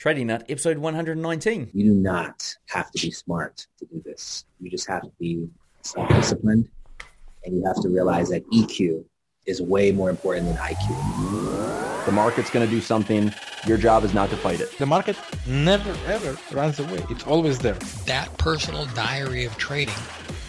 Trading Nut, episode 119. You do not have to be smart to do this. You just have to be self-disciplined, and you have to realize that EQ is way more important than IQ. The market's going to do something. Your job is not to fight it. The market never ever runs away. It's always there. That personal diary of trading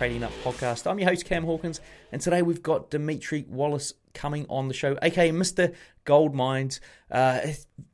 Trading Up podcast. I'm your host, Cam Hawkins, and today we've got Dimitri Wallace coming on the show, aka Mr. Gold Mines. Uh,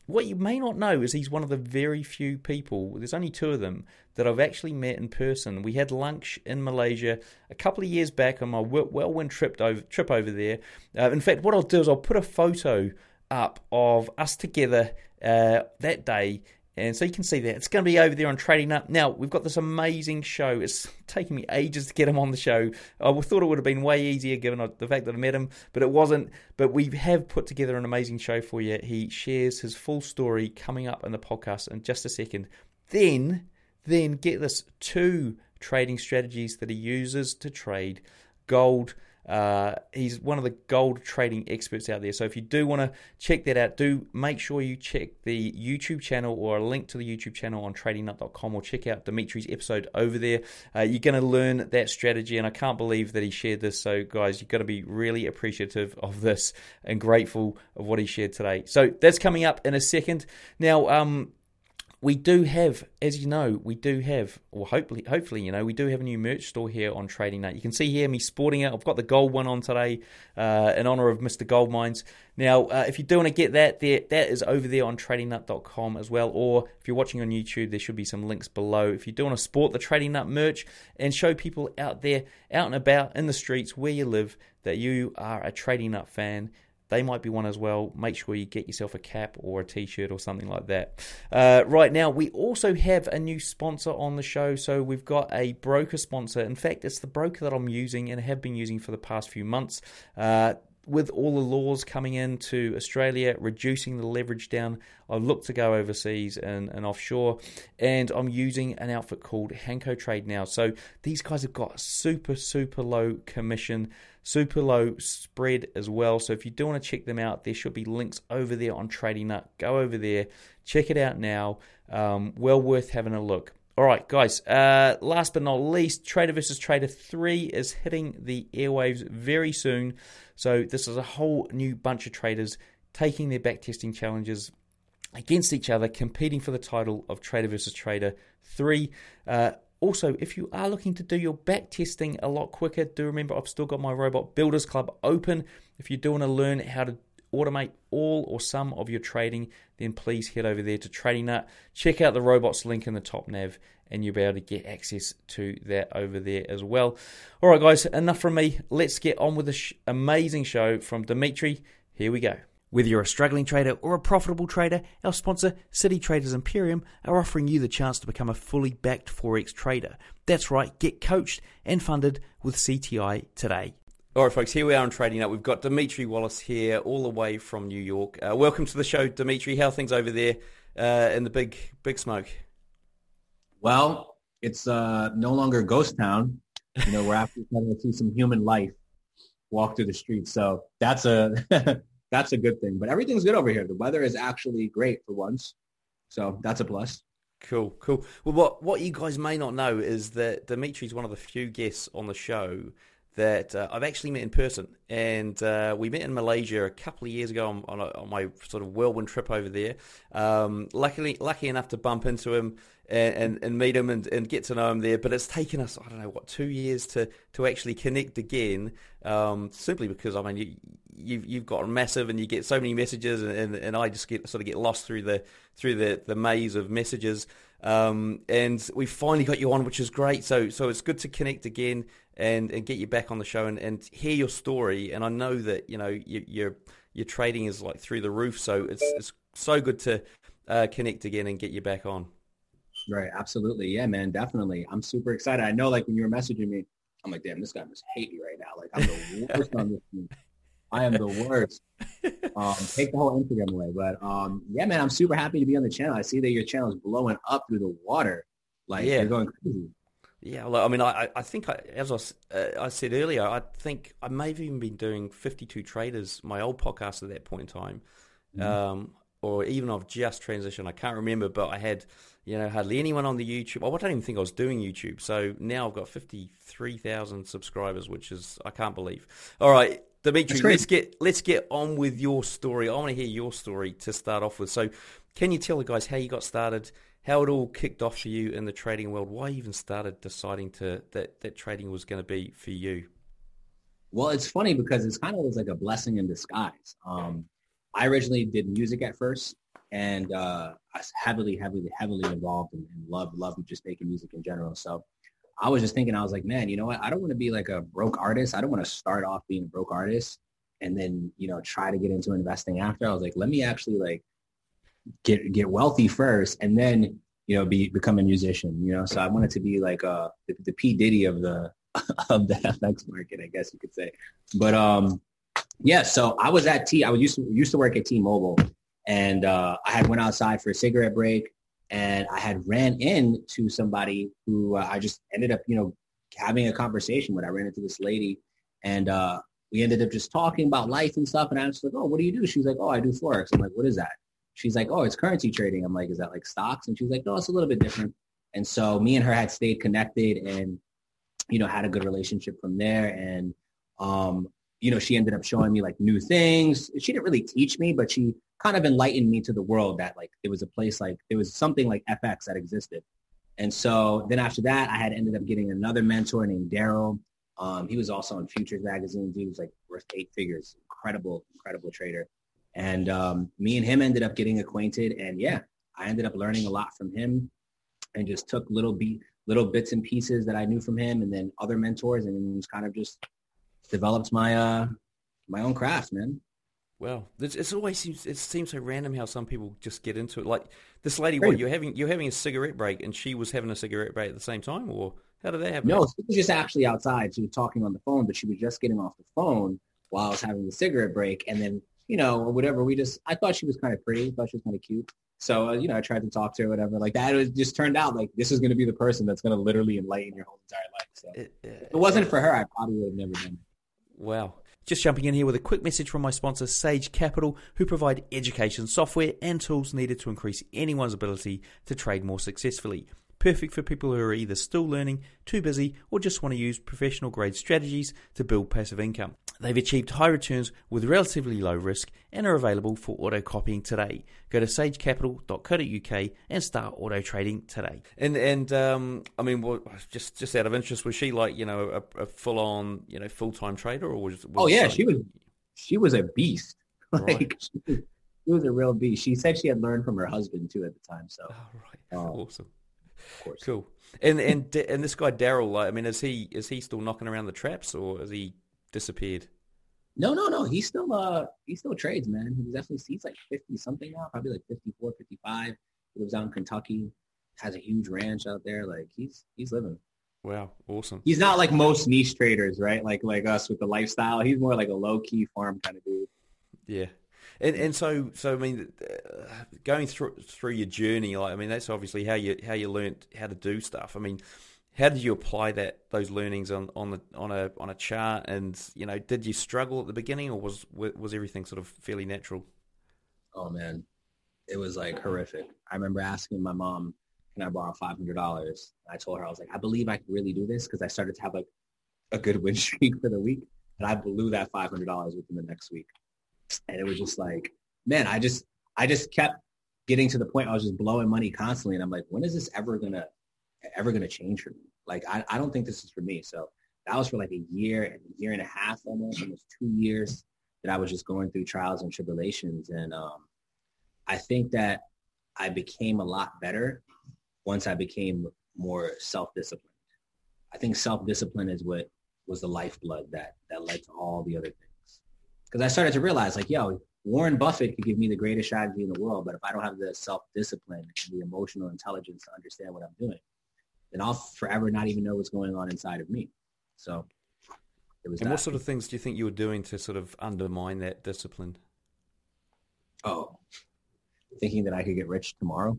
what you may not know is he's one of the very few people, there's only two of them, that I've actually met in person. We had lunch in Malaysia a couple of years back on my whirlwind trip over, trip over there. Uh, in fact, what I'll do is I'll put a photo up of us together uh, that day and so you can see that. It's going to be over there on Trading Nut. Now, we've got this amazing show. It's taken me ages to get him on the show. I thought it would have been way easier given uh, the fact that I met him, but it wasn't. But we have put together an amazing show for you. He shares his full story coming up in the podcast in just a second. Then, then get this two trading strategies that he uses to trade gold uh, he's one of the gold trading experts out there. So if you do want to check that out, do make sure you check the YouTube channel or a link to the YouTube channel on tradingnut.com or check out Dimitri's episode over there. Uh, you're going to learn that strategy, and I can't believe that he shared this. So, guys, you've got to be really appreciative of this and grateful of what he shared today. So that's coming up in a second. Now, um, we do have, as you know, we do have, or hopefully, hopefully, you know, we do have a new merch store here on Trading Nut. You can see here me sporting it. I've got the gold one on today uh, in honor of Mr. Gold Mines. Now, uh, if you do want to get that, there, that is over there on tradingnut.com as well. Or if you're watching on YouTube, there should be some links below. If you do want to sport the Trading Nut merch and show people out there, out and about in the streets where you live, that you are a Trading Nut fan they might be one as well. Make sure you get yourself a cap or a t shirt or something like that. Uh, right now, we also have a new sponsor on the show. So we've got a broker sponsor. In fact, it's the broker that I'm using and have been using for the past few months. Uh, with all the laws coming into Australia, reducing the leverage down, I look to go overseas and, and offshore, and I'm using an outfit called Hanko Trade now. So these guys have got super, super low commission super low spread as well. So if you do want to check them out, there should be links over there on Trading Nut. Go over there, check it out now. Um, well worth having a look. All right, guys. Uh, last but not least, Trader versus Trader 3 is hitting the airwaves very soon. So, this is a whole new bunch of traders taking their backtesting challenges against each other, competing for the title of Trader versus Trader 3. Uh, also, if you are looking to do your back testing a lot quicker, do remember I've still got my Robot Builders Club open. If you do want to learn how to automate all or some of your trading, then please head over there to Trading Nut. Check out the robots link in the top nav, and you'll be able to get access to that over there as well. All right, guys, enough from me. Let's get on with this amazing show from Dimitri. Here we go. Whether you're a struggling trader or a profitable trader, our sponsor, City Traders Imperium, are offering you the chance to become a fully backed Forex trader. That's right, get coached and funded with CTI today. All right, folks, here we are on Trading Nut. We've got Dimitri Wallace here, all the way from New York. Uh, welcome to the show, Dimitri. How are things over there uh, in the big, big smoke? Well, it's uh, no longer ghost town. You know, we're actually starting to see some human life walk through the streets. So that's a that's a good thing. But everything's good over here. The weather is actually great for once. So that's a plus. Cool, cool. Well, what what you guys may not know is that Dimitri's one of the few guests on the show that uh, I've actually met in person, and uh, we met in Malaysia a couple of years ago on, on, a, on my sort of whirlwind trip over there. Um, luckily, lucky enough to bump into him and, and, and, meet him and, and get to know him there. But it's taken us, I don't know, what two years to to actually connect again, um, simply because I mean you, you've you've got massive and you get so many messages, and, and, and I just get sort of get lost through the through the, the maze of messages. Um, and we finally got you on, which is great. So so it's good to connect again and, and get you back on the show and, and hear your story. And I know that you know you, your your trading is like through the roof, so it's it's so good to uh, connect again and get you back on. Right. Absolutely. Yeah, man. Definitely. I'm super excited. I know, like when you were messaging me, I'm like, damn, this guy must hate me right now. Like I'm the worst on this. I am the worst. Um, take the whole Instagram away. But um, yeah, man, I'm super happy to be on the channel. I see that your channel is blowing up through the water. Like Yeah. you're going crazy. Yeah, well, I mean, I, I think, I, as I, uh, I said earlier, I think I may have even been doing 52 Traders, my old podcast at that point in time, um, or even I've just transitioned. I can't remember, but I had, you know, hardly anyone on the YouTube. I don't even think I was doing YouTube. So now I've got 53,000 subscribers, which is, I can't believe. All right, Dimitri, let's get, let's get on with your story. I want to hear your story to start off with. So can you tell the guys how you got started? how it all kicked off for you in the trading world. Why you even started deciding to that that trading was going to be for you. Well, it's funny because it's kind of was like a blessing in disguise. Um, I originally did music at first, and uh, I was heavily, heavily, heavily involved and, and love, love just making music in general. So I was just thinking, I was like, man, you know what? I don't want to be like a broke artist. I don't want to start off being a broke artist and then you know try to get into investing after. I was like, let me actually like get get wealthy first, and then you know be become a musician. You know, so I wanted to be like uh the, the P Diddy of the of the FX market, I guess you could say. But um, yeah. So I was at T. I was used to used to work at T-Mobile, and uh, I had went outside for a cigarette break, and I had ran into somebody who uh, I just ended up, you know, having a conversation with. I ran into this lady, and uh, we ended up just talking about life and stuff. And I was like, "Oh, what do you do?" She's like, "Oh, I do forex." I'm like, "What is that?" She's like, "Oh, it's currency trading." I'm like, "Is that like stocks?" And she's like, "No, it's a little bit different." And so me and her had stayed connected, and you know, had a good relationship from there. And um, you know, she ended up showing me like new things. She didn't really teach me, but she kind of enlightened me to the world that like there was a place like there was something like FX that existed. And so then after that, I had ended up getting another mentor named Daryl. Um, he was also on Futures magazine. He was like worth eight figures. Incredible, incredible trader. And um, me and him ended up getting acquainted. And yeah, I ended up learning a lot from him and just took little beat, little bits and pieces that I knew from him and then other mentors and was kind of just developed my uh my own craft, man. Well, it's, always seems it seems so random how some people just get into it. Like this lady, what you're having you're having a cigarette break, and she was having a cigarette break at the same time, or how did that happen? No, she was just actually outside. She was talking on the phone, but she was just getting off the phone while I was having the cigarette break. And then, you know, or whatever, we just, I thought she was kind of pretty. Thought she was kind of cute. So, uh, you know, I tried to talk to her, whatever. Like that, it was just turned out like this is going to be the person that's going to literally enlighten your whole entire life. So It- if it wasn't for her, I probably would have never done it. Wow. Just jumping in here with a quick message from my sponsor, Sage Capital, who provide education software and tools needed to increase anyone's ability to trade more successfully. Perfect for people who are either still learning, too busy, or just want to use professional grade strategies to build passive income. They've achieved high returns with relatively low risk and are available for auto copying today. Go to sagecapital.co.uk and start auto trading today. And and um, I mean, what, just just out of interest, was she like you know a, a full on you know full time trader or was? was Oh yeah, she was, she was a beast. Right. Like she, was- she was a real beast. She said she had learned from her husband too at the time. So Oh, right. uh, awesome. of course. Cool. And and and this guy Daryl, like, I mean, is he is he still knocking around the traps or has he disappeared? No, no, no. He still uh he still trades, man. He's definitely he's like fifty something now, probably like 54, 55. He lives out in Kentucky, has a huge ranch out there. Like he's he's living. Wow, awesome. He's not like most niche traders, right? Like like us with the lifestyle. He's more like a low key farm kind of dude. Yeah. And and so so I mean, uh, going through through your journey, like I mean, that's obviously how you how you learned how to do stuff. I mean, how did you apply that those learnings on on the on a on a chart? And you know, did you struggle at the beginning, or was was everything sort of fairly natural? Oh man, it was like horrific. I remember asking my mom, "Can I borrow five hundred dollars?" I told her I was like, "I believe I can really do this," because I started to have like a good win streak for the week, and I blew that five hundred dollars within the next week. And it was just like, man, I just I just kept getting to the point I was just blowing money constantly, and I'm like, when is this ever gonna ever gonna change for me? Like, I, I don't think this is for me. So that was for like a year and a year and a half almost, almost two years that I was just going through trials and tribulations. And um, I think that I became a lot better once I became more self-disciplined. I think self-discipline is what was the lifeblood that that led to all the other things. Because I started to realize, like, yo, Warren Buffett could give me the greatest strategy in the world, but if I don't have the self-discipline and the emotional intelligence to understand what I'm doing, then I'll forever not even know what's going on inside of me. So it was. And that. what sort of things do you think you were doing to sort of undermine that discipline? Oh, thinking that I could get rich tomorrow.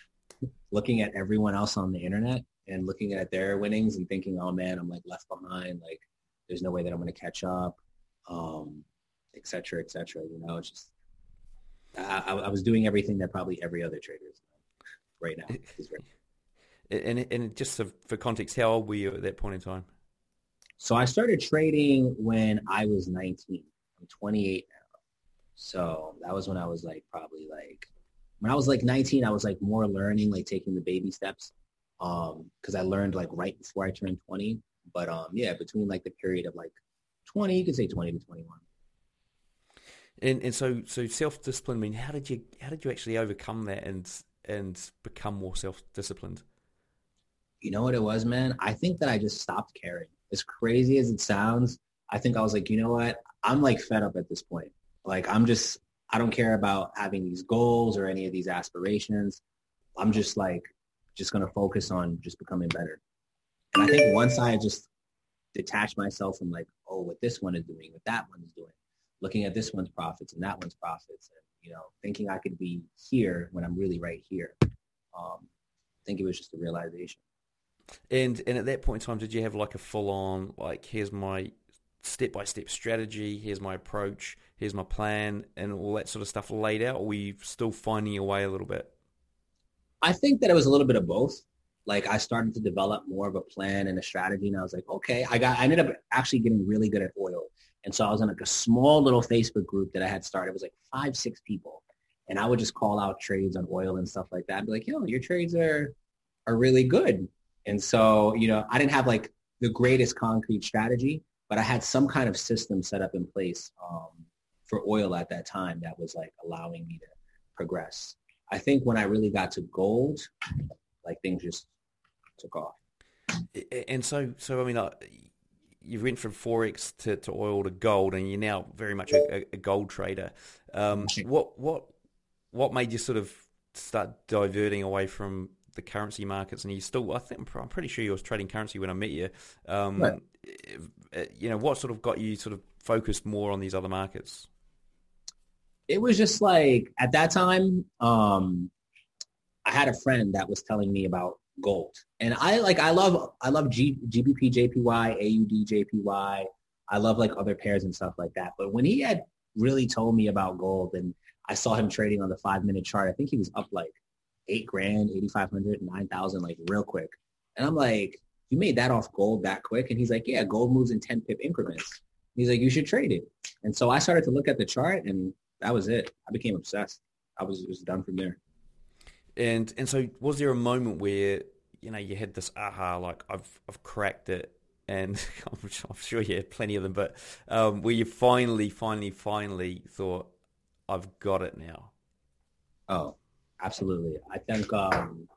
Looking at everyone else on the internet and looking at their winnings and thinking, oh man, I'm like left behind. Like there's no way that I'm going to catch up. Um, et cetera, et cetera. You know, it's just I, I was doing everything that probably every other trader is doing right now. And, and just for context, how old were you at that point in time? So I started trading when I was 19. I'm 28 now. So that was when I was like probably like when I was like 19, I was like more learning, like taking the baby steps. Um, cause I learned like right before I turned 20. But um, yeah, between like the period of like 20, you could say 20 to 21. And and so so self discipline. I mean, how did you how did you actually overcome that and and become more self disciplined? You know what it was, man. I think that I just stopped caring. As crazy as it sounds, I think I was like, you know what? I'm like fed up at this point. Like I'm just I don't care about having these goals or any of these aspirations. I'm just like just gonna focus on just becoming better. And I think once I just detached myself from like, oh, what this one is doing, what that one is doing, looking at this one's profits and that one's profits and, you know, thinking I could be here when I'm really right here. Um, I think it was just a realization. And and at that point in time, did you have like a full on like here's my step by step strategy, here's my approach, here's my plan, and all that sort of stuff laid out, or were you still finding your way a little bit? I think that it was a little bit of both. Like I started to develop more of a plan and a strategy, and I was like, okay, I got. I ended up actually getting really good at oil and so I was in like a small little Facebook group that I had started. It was like five, six people. And I would just call out trades on oil and stuff like that. I'd be like, yo, your trades are are really good. And so, you know, I didn't have like the greatest concrete strategy, but I had some kind of system set up in place um, for oil at that time that was like allowing me to progress. I think when I really got to gold, like things just took off. And so, so I mean, uh, you went from forex to, to oil to gold, and you're now very much a, a gold trader. Um, what what what made you sort of start diverting away from the currency markets? And you still, I think, I'm pretty sure you was trading currency when I met you. Um, right. You know, what sort of got you sort of focused more on these other markets? It was just like at that time, um, I had a friend that was telling me about gold. And I like I love I love G, GBP JPY, AUD JPY. I love like other pairs and stuff like that. But when he had really told me about gold and I saw him trading on the five minute chart, I think he was up like eight grand, 8,500, 9,000, like real quick. And I'm like, you made that off gold that quick? And he's like, yeah, gold moves in 10 pip increments. He's like, you should trade it. And so I started to look at the chart and that was it. I became obsessed. I was, was done from there. And and so was there a moment where you know you had this aha like I've I've cracked it and I'm, sure you had plenty of them, but um, where you finally, finally, finally thought, I've got it now? Oh, absolutely. I think um,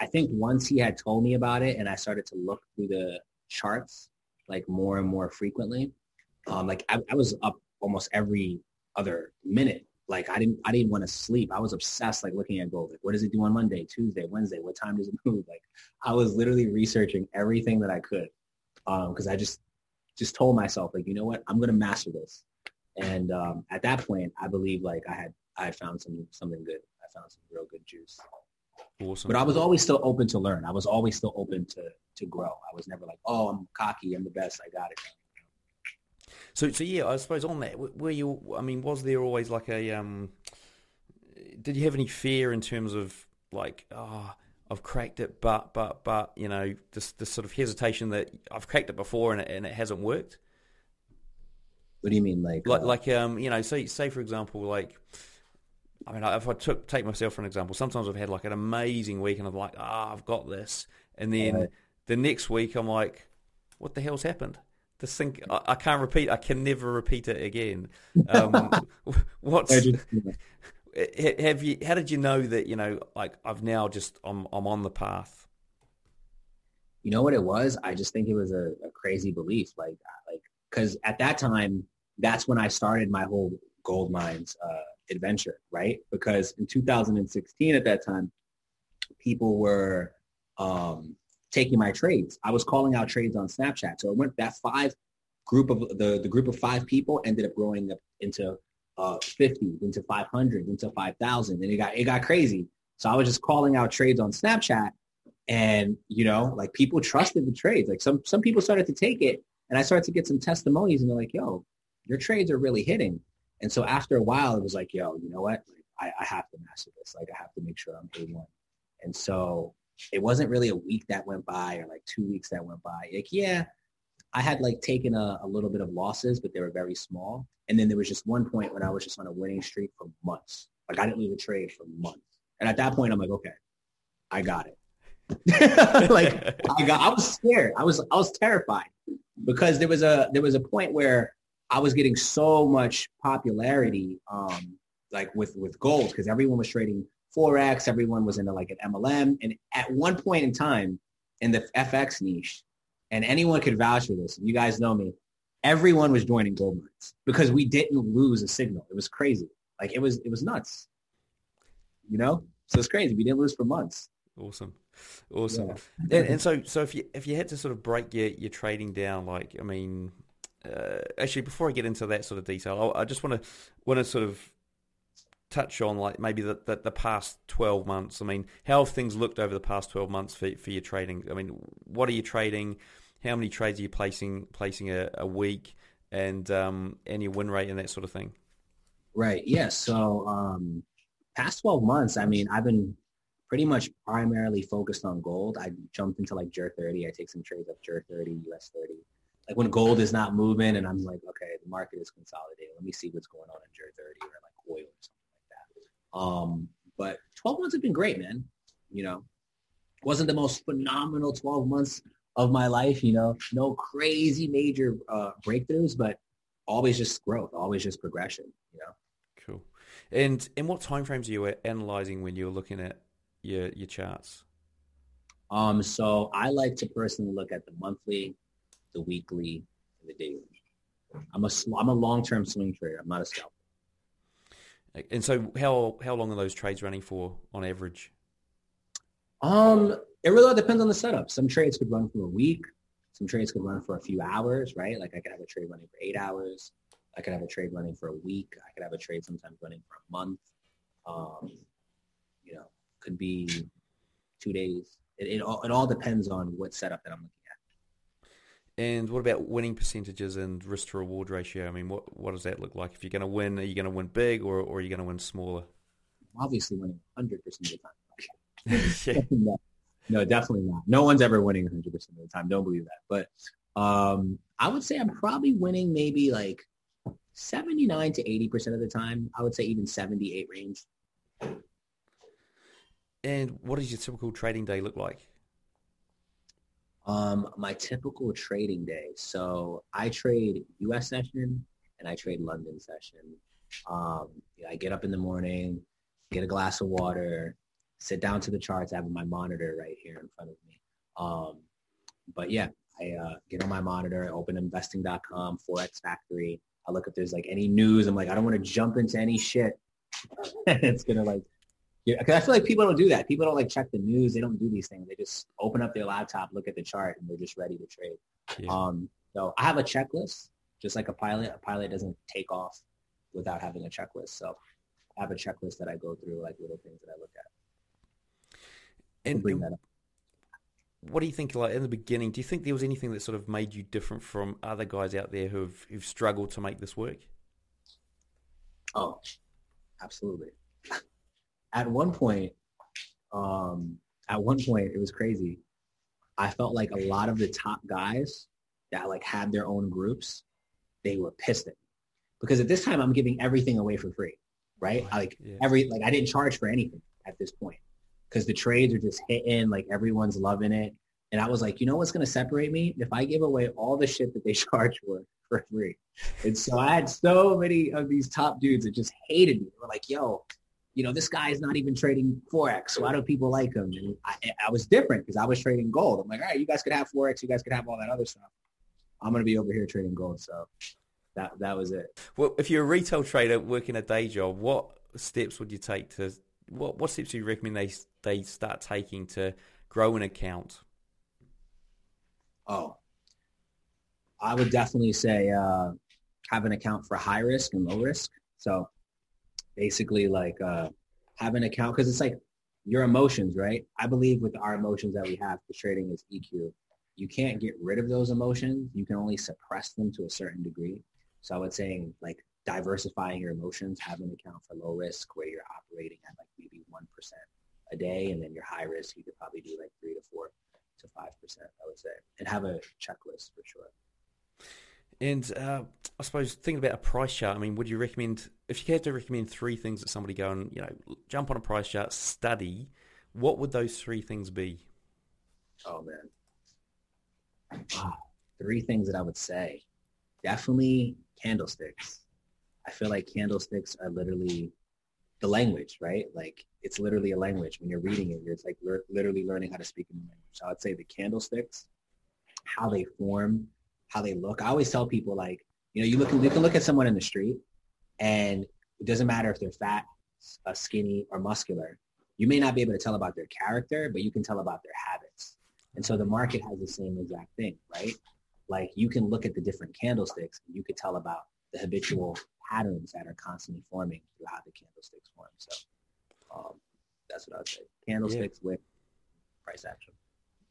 I think once he had told me about it, and I started to look through the charts like more and more frequently, um, like I, I was up almost every other minute like I didn't I didn't want to sleep. I was obsessed like looking at gold. Like what does it do on Monday, Tuesday, Wednesday? What time does it move? Like I was literally researching everything that I could because um, I just just told myself like you know what I'm gonna master this. And um, at that point, I believe like I had I found some something good. Found some real good juice. Awesome. But I was always still open to learn. I was always still open to to grow. I was never like, oh, I'm cocky. I'm the best. I got it. So, so yeah, I suppose on that, were you? I mean, was there always like a? Um, did you have any fear in terms of like, oh, I've cracked it, but, but, but, you know, this this sort of hesitation that I've cracked it before and it, and it hasn't worked. What do you mean, like, like, uh, like, um, you know, say, say for example, like. I mean, if I took take myself for an example, sometimes I've had like an amazing week and I'm like, ah, oh, I've got this, and then right. the next week I'm like, what the hell's happened? This thing, I, I, can't repeat. I can never repeat it again. Um, what's have you? How did you know that you know? Like I've now just I'm I'm on the path. You know what it was? I just think it was a, a crazy belief. Like like because at that time, that's when I started my whole gold mines uh, adventure, right? Because in 2016 at that time, people were um, taking my trades. I was calling out trades on Snapchat. So it went that five group of the, the group of five people ended up growing up into uh, 50, into 500, into 5,000. And it got, it got crazy. So I was just calling out trades on Snapchat and, you know, like people trusted the trades. Like some, some people started to take it and I started to get some testimonies and they're like, yo, your trades are really hitting. And so after a while, it was like, yo, you know what? I, I have to master this. Like I have to make sure I'm A1. And so it wasn't really a week that went by or like two weeks that went by. Like, yeah, I had like taken a, a little bit of losses, but they were very small. And then there was just one point when I was just on a winning streak for months. Like I didn't lose a trade for months. And at that point, I'm like, okay, I got it. like I got, I was scared. I was, I was terrified because there was a, there was a point where I was getting so much popularity, um, like with, with gold because everyone was trading Forex. Everyone was into like an MLM. And at one point in time in the FX niche, and anyone could vouch for this, you guys know me, everyone was joining gold mines because we didn't lose a signal. It was crazy. Like it was, it was nuts. You know? So it's crazy. We didn't lose for months. Awesome. Awesome. Yeah. and, and, so, so if you, if you had to sort of break your, your trading down, like, I mean, uh, actually, before I get into that sort of detail, I, I just want to, want to sort of touch on like maybe the, the, the, past 12 months. I mean, how have things looked over the past 12 months for, for your trading? I mean, what are you trading? How many trades are you placing placing a, a week and um, and your win rate and that sort of thing? Right. Yes. Yeah. So um, past 12 months, I mean, I've been pretty much primarily focused on gold. I jumped into like GER 30. I take some trades of GER 30, US 30. Like when gold is not moving and I'm like, okay, the market is consolidating. Let me see what's going on in GER 30 or like oil or something like that. um, but 12 months have been great, man. You know, wasn't the most phenomenal 12 months of my life, you know, no crazy major uh, breakthroughs, but always just growth, always just progression, you know. Cool. And and what time frames are you analyzing when you're looking at your your charts? Um, so I like to personally look at the monthly, the weekly, and the daily. I'm a I'm a long term swing trader. I'm not a scalper. And so, how how long are those trades running for on average? Um, it really depends on the setup. Some trades could run for a week. Some trades could run for a few hours, right? Like I could have a trade running for eight hours. I could have a trade running for a week. I could have a trade sometimes running for a month. Um, you know, could be two days. It, it all it all depends on what setup that I'm looking and what about winning percentages and risk to reward ratio? I mean, what what does that look like? If you're going to win, are you going to win big or, or are you going to win smaller? Obviously, winning 100% of the time. no, no, definitely not. No one's ever winning 100% of the time. Don't believe that. But um, I would say I'm probably winning maybe like 79 to 80% of the time. I would say even 78 range. And what does your typical trading day look like? Um, my typical trading day. So I trade U.S. session and I trade London session. Um, I get up in the morning, get a glass of water, sit down to the charts. I have my monitor right here in front of me. Um, but yeah, I uh, get on my monitor, open investing.com, Forex Factory. I look if there's like any news. I'm like, I don't want to jump into any shit. it's gonna like because I feel like people don't do that. People don't like check the news. They don't do these things. They just open up their laptop, look at the chart, and they're just ready to trade. Yeah. Um, so I have a checklist, just like a pilot. A pilot doesn't take off without having a checklist. So I have a checklist that I go through, like little things that I look at. And bring that up. What do you think? Like in the beginning, do you think there was anything that sort of made you different from other guys out there who've who've struggled to make this work? Oh, absolutely at one point, um, at one point, it was crazy. I felt like a lot of the top guys that like had their own groups, they were pissed at me because at this time I'm giving everything away for free, right? like yeah. every like I didn't charge for anything at this point because the trades are just hitting, like everyone's loving it. And I was like, you know what's going to separate me? If I give away all the shit that they charge for for free. And so I had so many of these top dudes that just hated me. They were like, yo, you know, this guy is not even trading Forex. Why do people like him? And I, I was different because I was trading gold. I'm like, all right, you guys could have Forex. You guys could have all that other stuff. I'm going to be over here trading gold. So that that was it. Well, if you're a retail trader working a day job, what steps would you take to what what steps do you recommend they they start taking to grow an account? Oh, I would definitely say uh, have an account for high risk and low risk. So basically, like uh, have an account because it's like your emotions, right? I believe with our emotions that we have the trading is EQ. You can't get rid of those emotions. You can only suppress them to a certain degree. So I would say like diversifying your emotions, have an account for low risk where you're operating at like maybe 1% a day. And then your high risk, you could probably do like three to four to 5%, I would say, and have a checklist for sure. And uh, I suppose thinking about a price chart, I mean, would you recommend, if you had to recommend three things that somebody go and, you know, jump on a price chart, study, what would those three things be? Oh, man. Ah, three things that I would say. Definitely candlesticks. I feel like candlesticks are literally the language, right? Like it's literally a language. When you're reading it, you're like literally learning how to speak in the language. So I'd say the candlesticks, how they form, how they look. I always tell people like, you know, you look, you can look at someone in the street and it doesn't matter if they're fat, uh, skinny or muscular. You may not be able to tell about their character, but you can tell about their habits. And so the market has the same exact thing, right? Like you can look at the different candlesticks and you could tell about the habitual patterns that are constantly forming through how the candlesticks form. So um, that's what I would say. Candlesticks yeah. with price action.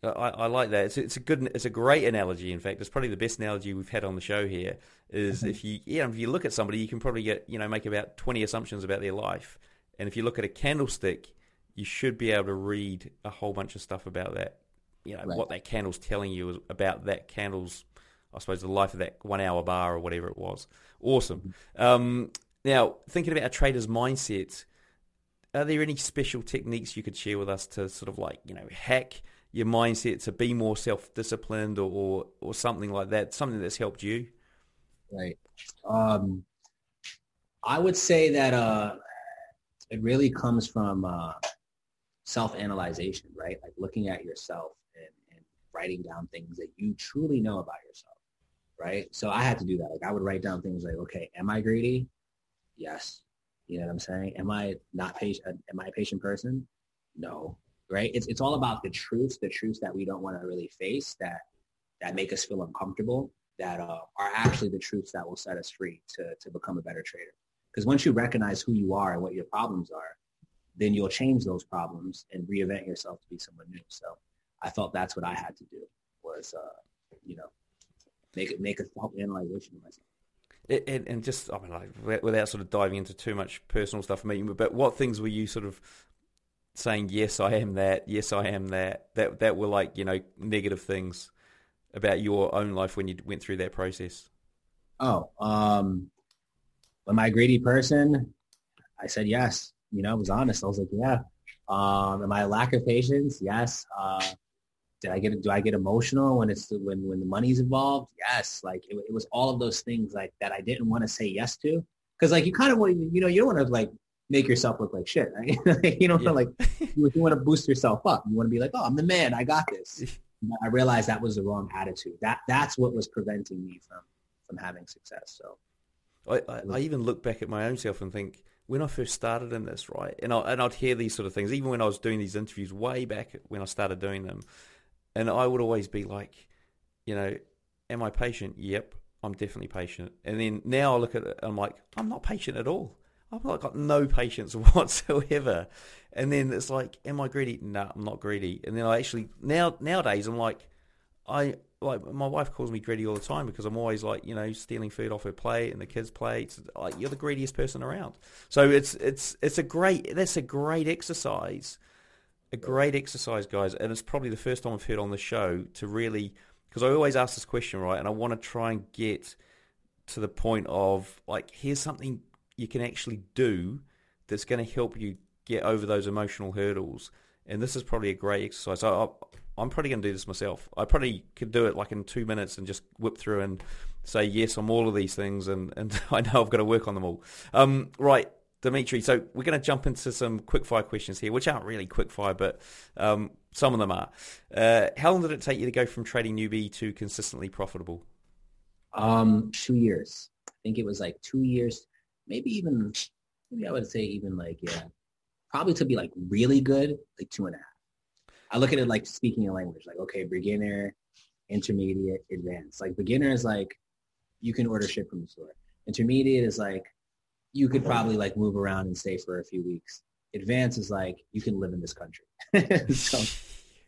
I, I, like that. It's, it's a good, it's a great analogy. In fact, it's probably the best analogy we've had on the show here. Is mm-hmm. if you, yeah, if you look at somebody, you can probably get, you know, make about twenty assumptions about their life. And if you look at a candlestick, you should be able to read a whole bunch of stuff about that. You know, right. what that candle's telling you about that candle's I suppose, the life of that one hour bar or whatever it was. Awesome. Um, now, thinking about a trader's mindset, are there any special techniques you could share with us to sort of like, you know, hack your mindset to be more self-disciplined or, or, or something like that, something that's helped you? Right. Um, I would say that uh, it really comes from uh, self-analyzation, right? Like looking at yourself and, and writing down things that you truly know about yourself right? So I had to do that. Like I would write down things like, okay, am I greedy? Yes. You know what I'm saying? Am I not patient? Am I a patient person? No. Right? It's it's all about the truths, the truths that we don't want to really face that that make us feel uncomfortable, that uh, are actually the truths that will set us free to to become a better trader. Because once you recognize who you are and what your problems are, then you'll change those problems and reinvent yourself to be someone new. So I felt that's what I had to do was, uh, you know, make make a self analyzation of myself. It, and just, I mean, like, without sort of diving into too much personal stuff, but what things were you sort of saying? Yes, I am that. Yes, I am that. That that were like you know negative things about your own life when you went through that process. Oh, um, am I a greedy person? I said yes. You know, I was honest. I was like, yeah. Um, am I a lack of patience? Yes. Uh, did I get do I get emotional when it's when when the money's involved? Yes, like it, it was all of those things like that I didn't want to say yes to because like you kind of want you know you don't want to like make yourself look like shit, right? you don't yeah. like you, you want to boost yourself up. You want to be like, oh, I'm the man, I got this. I realized that was the wrong attitude. That that's what was preventing me from from having success. So I, I, I even look back at my own self and think when I first started in this, right, and I and I'd hear these sort of things even when I was doing these interviews way back when I started doing them and I would always be like, you know, am I patient? Yep, I'm definitely patient. And then now I look at it, I'm like, I'm not patient at all. I've like got no patience whatsoever. And then it's like, am I greedy? No, I'm not greedy. And then I actually now nowadays I'm like, I like my wife calls me greedy all the time because I'm always like, you know, stealing food off her plate and the kids' plates. Like you're the greediest person around. So it's it's it's a great that's a great exercise a great exercise, guys, and it's probably the first time I've heard on the show to really because I always ask this question, right? And I want to try and get to the point of like, here's something you can actually do that's going to help you get over those emotional hurdles. And this is probably a great exercise. I, am probably going to do this myself. I probably could do it like in two minutes and just whip through and say yes on all of these things. And, and I know I've got to work on them all. Um, right. Dimitri, so we're going to jump into some quickfire questions here, which aren't really quickfire, but um, some of them are. Uh, how long did it take you to go from trading newbie to consistently profitable? Um, two years. I think it was like two years, maybe even, maybe I would say even like, yeah, probably to be like really good, like two and a half. I look at it like speaking a language, like, okay, beginner, intermediate, advanced. Like beginner is like, you can order shit from the store. Intermediate is like, you could probably like move around and stay for a few weeks. Advanced is like, you can live in this country. so,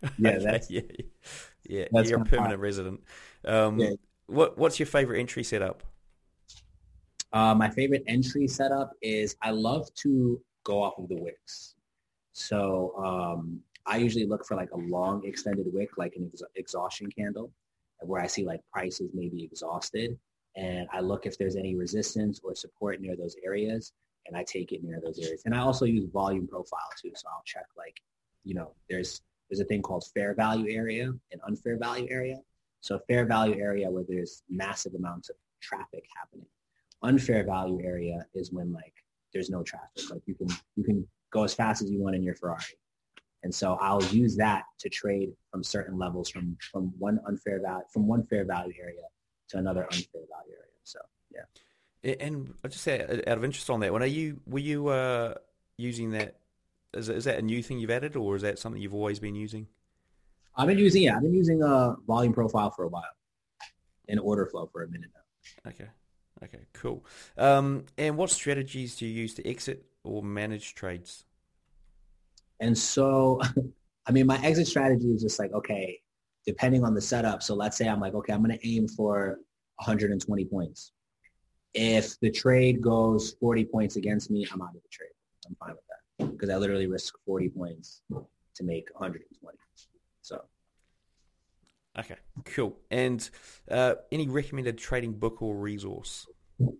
yeah, that's, yeah, yeah. that's You're a permanent resident. Um, Yeah. What What's your favorite entry setup? Uh, my favorite entry setup is I love to go off of the wicks. So um, I usually look for like a long extended wick, like an ex- exhaustion candle, where I see like prices maybe exhausted. And I look if there's any resistance or support near those areas, and I take it near those areas. And I also use volume profile too. So I'll check like, you know, there's there's a thing called fair value area and unfair value area. So fair value area where there's massive amounts of traffic happening unfair value area is when like there's no traffic. Like you can you can go as fast as you want in your Ferrari. And so I'll use that to trade from certain levels from from one unfair value from one fair value area to another unfair value area. So yeah. And I'll just say out of interest on that one, are you were you uh, using that? Is, is that a new thing you've added, or is that something you've always been using? I've been using yeah, I've been using a volume profile for a while. And order flow for a minute now. Okay. Okay, cool. Um, and what strategies do you use to exit or manage trades? And so, I mean, my exit strategy is just like, okay, depending on the setup. So let's say I'm like, okay, I'm going to aim for 120 points. If the trade goes 40 points against me, I'm out of the trade. I'm fine with that because I literally risk 40 points to make 120. So Okay, cool. And uh, any recommended trading book or resource? You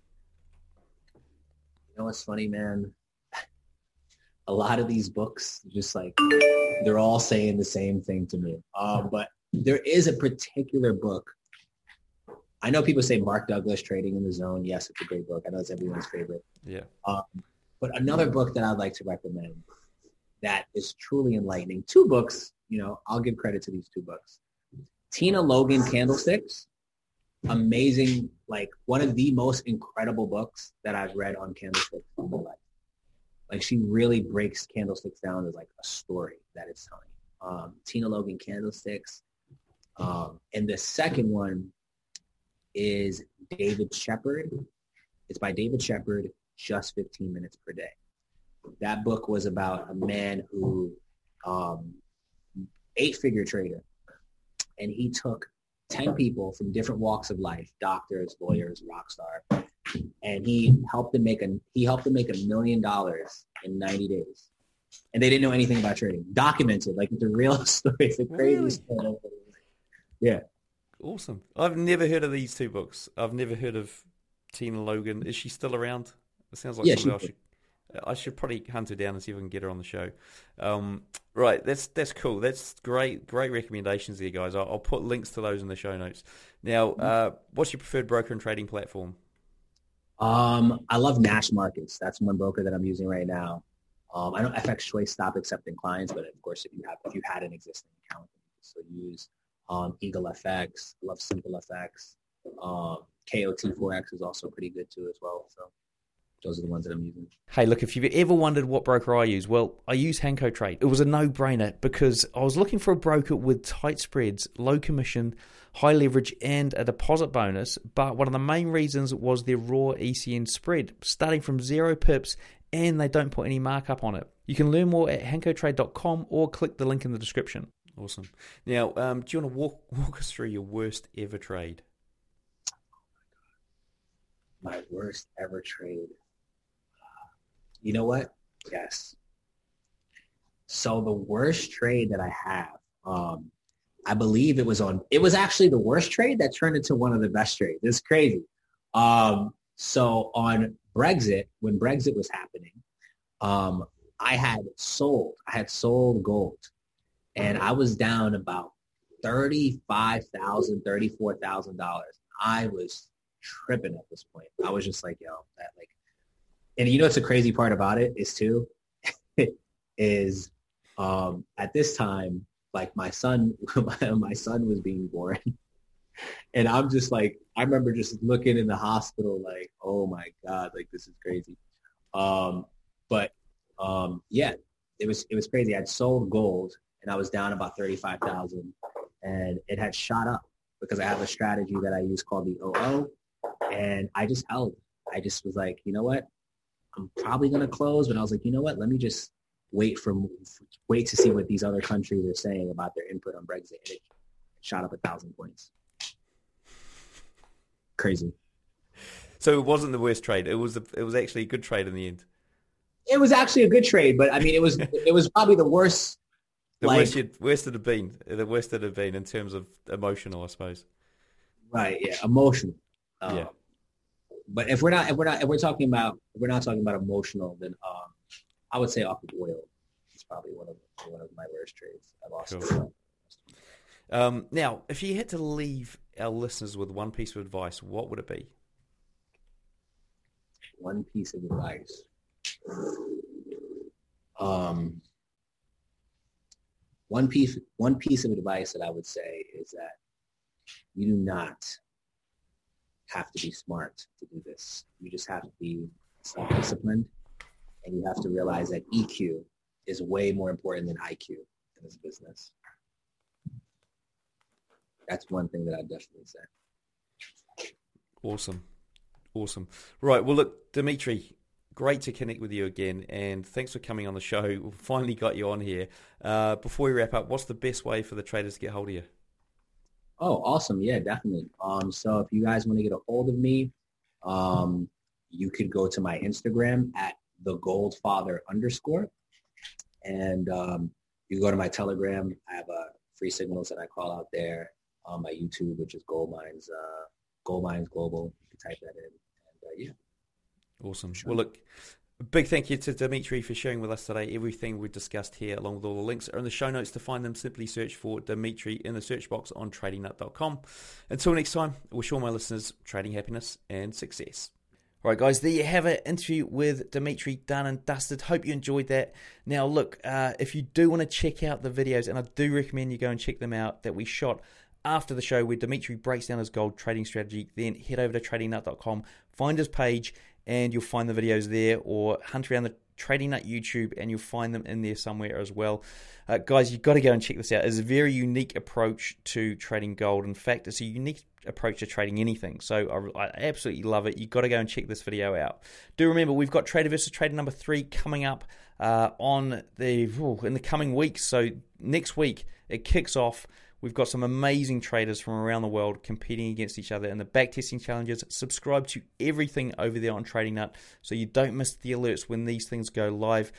know what's funny, man? A lot of these books, just like they're all saying the same thing to me. Um, but there is a particular book. I know people say Mark Douglas, Trading in the Zone. Yes, it's a great book. I know it's everyone's favorite. Yeah. Um, but another book that I'd like to recommend that is truly enlightening. Two books. You know, I'll give credit to these two books. Tina Logan Candlesticks amazing, like one of the most incredible books that I've read on candlesticks in my life. Like she really breaks candlesticks down as like a story that it's telling. Um, Tina Logan Candlesticks. Um, and the second one is David Shepard. It's by David Shepard, just 15 minutes per day. That book was about a man who, um, eight-figure trader, and he took 10 people from different walks of life, doctors, lawyers, rock star. And he helped them make a he helped them make a million dollars in 90 days. And they didn't know anything about trading. Documented, like the real story. It's the crazy Really? story. Yeah. Awesome. I've never heard of these two books. I've never heard of Tina Logan. Is she still around? It sounds like Yeah, she- I should, probably hunt her down and see if I can get her on the show. Um, right, that's that's cool. That's great, great recommendations there, guys. I'll, I'll put links to those in the show notes. Now, uh, what's your preferred broker and trading platform? Um, I love Nash Markets. That's one broker that I'm using right now. Um, I know FX Choice stopped accepting clients, but of course, if you have if you had an existing account, you can still use um, Eagle FX. I love Simple FX. Um, KOT Forex is also pretty good too as well. So those are the ones that I'm using. Hey, look, if you've ever wondered what broker I use, well, I use Hanko Trade. It was a no-brainer because I was looking for a broker with tight spreads, low commission, high leverage, and a deposit bonus. But one of the main reasons was their raw ECN spread, starting from zero pips, and they don't put any markup on it. You can learn more at hankotrade.com or click the link in the description. Awesome. Now, um, do you want to walk walk us through your worst ever trade? My worst ever trade. You know what? Yes. So the worst trade that I have, um, I believe it was on. It was actually the worst trade that turned into one of the best trades. It's crazy. Um, so on Brexit, when Brexit was happening, um, I had sold. I had sold gold, and I was down about thirty-five thousand, thirty-four thousand dollars. I was tripping at this point. I was just like, yo, that like, and you know what's the crazy part about it is too, is um, at this time, like my son, my son was being born, and I'm just like, I remember just looking in the hospital like, oh my God, like this is crazy. Um, but um, yeah, it was, it was crazy. I'd sold gold and I was down about 35,000 and it had shot up because I have a strategy that I use called the OO and I just held. I just was like, you know what? I'm probably going to close, but I was like, you know what? Let me just wait for wait to see what these other countries are saying about their input on Brexit. And it shot up a thousand points. Crazy. So it wasn't the worst trade. It was the, it was actually a good trade in the end. It was actually a good trade, but I mean, it was it was probably the worst. The like, worst, you'd, worst it had been. The worst it had been in terms of emotional, I suppose. Right. Yeah. Emotional. Um, yeah. But if we're not, if we're not, if we're talking about, if we're not talking about emotional, then um, I would say off of oil. It's probably one of one of my worst trades. I've lost. Cool. Um, now, if you had to leave our listeners with one piece of advice, what would it be? One piece of advice. Um, one piece one piece of advice that I would say is that you do not have to be smart to do this. You just have to be self-disciplined and you have to realize that EQ is way more important than IQ in this business. That's one thing that I definitely say. Awesome. Awesome. Right. Well, look, Dimitri, great to connect with you again, and thanks for coming on the show. We finally got you on here. Uh, before we wrap up, what's the best way for the traders to get hold of you? Oh, awesome! Yeah, definitely. Um, so if you guys want to get a hold of me, um, you could go to my Instagram at the Gold Father underscore, and um, you go to my Telegram. I have a free signals that I call out there. On my YouTube, which is Gold Mines, uh, Gold Mines Global. You can type that in, and uh, yeah. Awesome. Well, look, big thank you to Dimitri for sharing with us today everything we discussed here, along with all the links are in the show notes. To find them, simply search for Dimitri in the search box on tradingnut.com. Until next time, I wish all my listeners trading happiness and success. All right, guys, there you have it. Interview with Dimitri done and dusted. Hope you enjoyed that. Now, look, uh, if you do want to check out the videos, and I do recommend you go and check them out, that we shot after the show where Dimitri breaks down his gold trading strategy, then head over to tradingnut.com, find his page, and you'll find the videos there, or hunt around the Trading Nut YouTube, and you'll find them in there somewhere as well. Uh, guys, you've got to go and check this out. It's a very unique approach to trading gold. In fact, it's a unique approach to trading anything. So I, I absolutely love it. You've got to go and check this video out. Do remember, we've got Trader versus Trader number three coming up uh, on the in the coming weeks. So next week it kicks off. We've got some amazing traders from around the world competing against each other in the backtesting challenges. Subscribe to everything over there on Trading Nut so you don't miss the alerts when these things go live.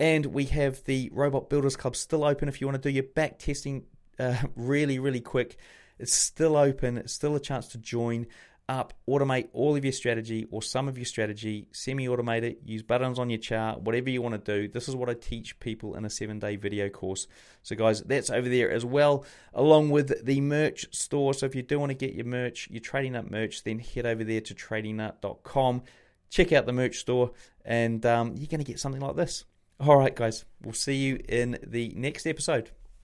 And we have the Robot Builders Club still open if you want to do your backtesting uh, really, really quick. It's still open, it's still a chance to join up, automate all of your strategy or some of your strategy, semi automate it, use buttons on your chart, whatever you want to do. This is what I teach people in a seven day video course. So, guys, that's over there as well, along with the merch store. So, if you do want to get your merch, your Trading Nut merch, then head over there to tradingnut.com, check out the merch store, and um, you're going to get something like this. All right, guys, we'll see you in the next episode.